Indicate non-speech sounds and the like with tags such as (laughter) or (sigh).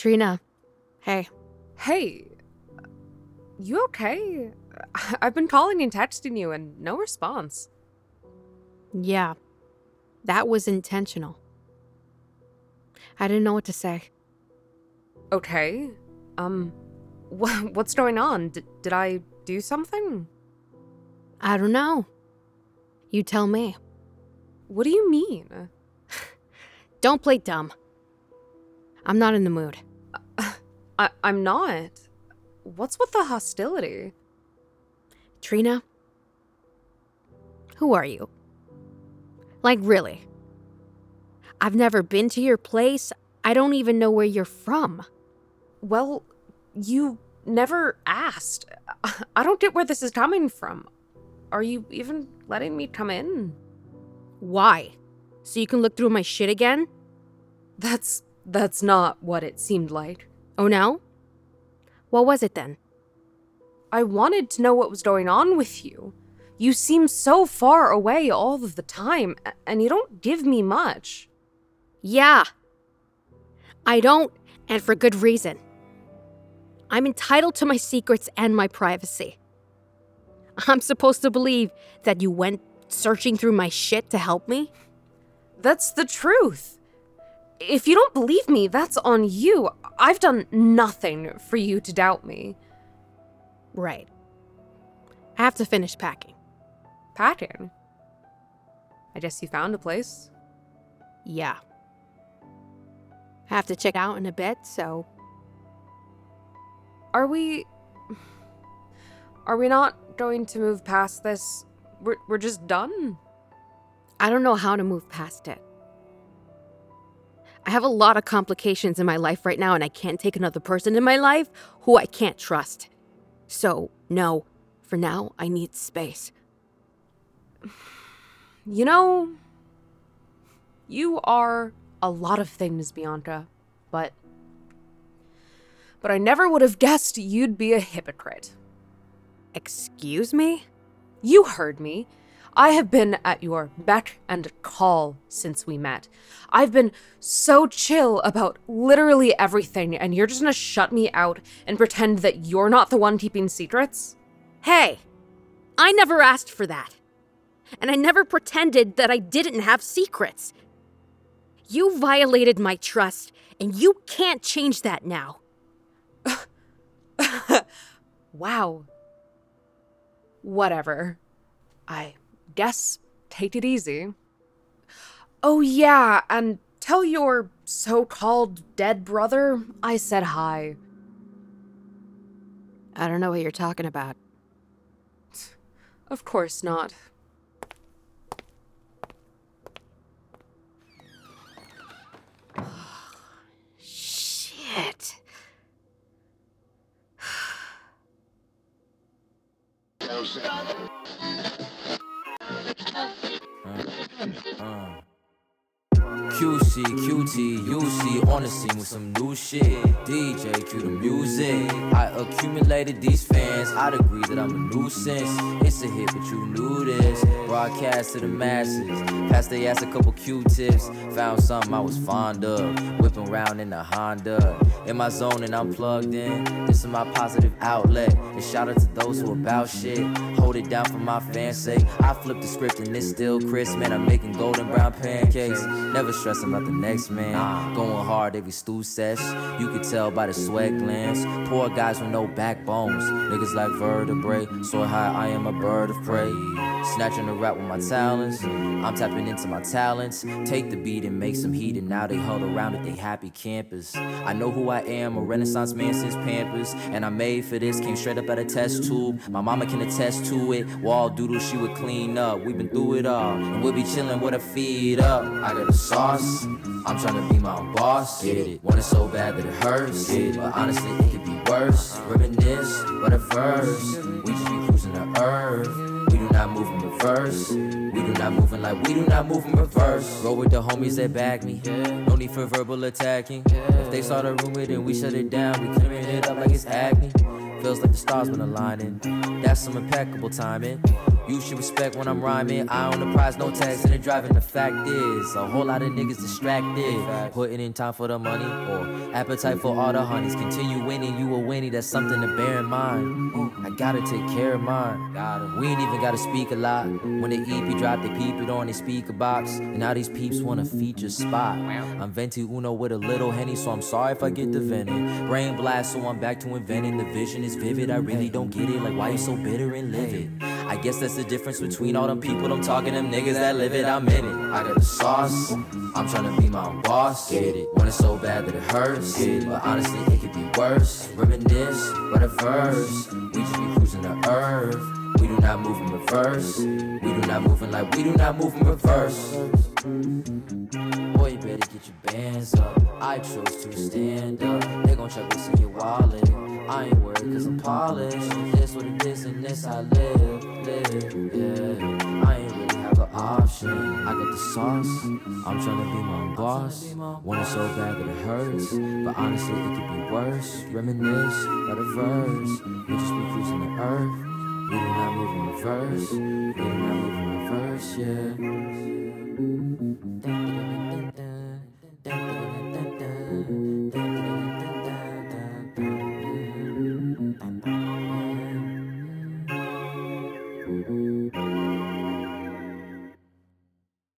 Trina. Hey. Hey. You okay? (laughs) I've been calling and texting you and no response. Yeah. That was intentional. I didn't know what to say. Okay. Um, (laughs) wh- what's going on? D- did I do something? I don't know. You tell me. What do you mean? (sighs) Don't play dumb. I'm not in the mood. I- I'm not. What's with the hostility? Trina? Who are you? Like, really? I've never been to your place. I don't even know where you're from. Well, you never asked. (laughs) I don't get where this is coming from. Are you even letting me come in? Why? So you can look through my shit again? That's that's not what it seemed like. Oh no? What was it then? I wanted to know what was going on with you. You seem so far away all of the time, and you don't give me much. Yeah. I don't, and for good reason. I'm entitled to my secrets and my privacy. I'm supposed to believe that you went searching through my shit to help me? That's the truth. If you don't believe me, that's on you. I've done nothing for you to doubt me. Right. I have to finish packing. Packing. I guess you found a place. Yeah. I have to check out in a bit, so Are we. Are we not going to move past this? We're, we're just done? I don't know how to move past it. I have a lot of complications in my life right now, and I can't take another person in my life who I can't trust. So, no, for now, I need space. (sighs) You know, you are a lot of things, Bianca, but. But I never would have guessed you'd be a hypocrite. Excuse me? You heard me. I have been at your beck and call since we met. I've been so chill about literally everything, and you're just gonna shut me out and pretend that you're not the one keeping secrets? Hey, I never asked for that. And I never pretended that I didn't have secrets. You violated my trust, and you can't change that now. (laughs) Wow. Whatever. I guess take it easy. Oh, yeah, and tell your so called dead brother I said hi. I don't know what you're talking about. Of course not. Shit. (sighs) QC, QT, UC on the scene with some new shit. DJ, cue the music. I accumulated these fans. I'd agree that I'm a nuisance. It's a hit, but you knew this. Broadcast to the masses. Passed they ass a couple Q-tips. Found something I was fond of. Whipping around in a Honda. In my zone and I'm plugged in. This is my positive outlet. And shout out to those who about shit. Hold it down for my fans' sake. I flip the script and it's still crisp, man. I'm making golden brown pancakes. Never stressing about the next man. Going hard every stew sesh. You could tell by the sweat glands. Poor guys with no backbones. Niggas like vertebrae. Soar high, I am a bird of prey. Snatching the rap with my talents. I'm tapping into my talents. Take the beat and make some heat, and now they huddle around at they happy campus. I know who I am, a renaissance man since Pampers. And I'm made for this, came straight up out of test tube. My mama can attest to it. Wall doodle, she would clean up. We've been through it all, and we'll be chilling with her feet up. I got a sauce. I'm trying to be my own boss. Get it? Want it so bad that it hurts. Get it? But honestly, it could be worse. Reminisce, but at first, we just be cruising the earth. We do not move in reverse. We do not move in like we do not move in reverse. Roll with the homies that back me. No need for verbal attacking. If they start a rumor, then we shut it down. We clearing it up like it's acne. Feels like the stars been aligning. That's some impeccable timing. You should respect when I'm rhyming. I own the prize, no tax, and the driving. The fact is, a whole lot of niggas distracted. Putting in time for the money or appetite for all the honeys. Continue winning, you a winnie. That's something to bear in mind. I gotta take care of mine. We ain't even gotta speak a lot. When the EP drop, they peep it on the speaker box. And now these peeps wanna feature spot. I'm Venti Uno with a little henny, so I'm sorry if I get the venom. Brain blast, so I'm back to inventing. The vision is vivid. I really don't get it. Like, why you so bitter and livid? I guess that's the difference between all them people I'm talking, them niggas that live it. I'm in it. I got the sauce. I'm tryna be my own boss. Get it. Want it so bad that it hurts. Get it. But honestly, it could be worse. Reminisce, but a verse. We just be cruising the earth. We do not move in reverse. We do not move in like we do not move in reverse. Boy, you better get your bands up. I chose to stand up. They gon' check what's in your wallet. I ain't worried cause I'm polished. This what it is and this I live, live, yeah. I ain't really have an option. I got the sauce, I'm trying to be my own boss. Want it so bad that it hurts, but honestly it could be worse. Reminisce, write a verse. We just be cruising the earth. We do not move in reverse. We do not move in reverse, yeah.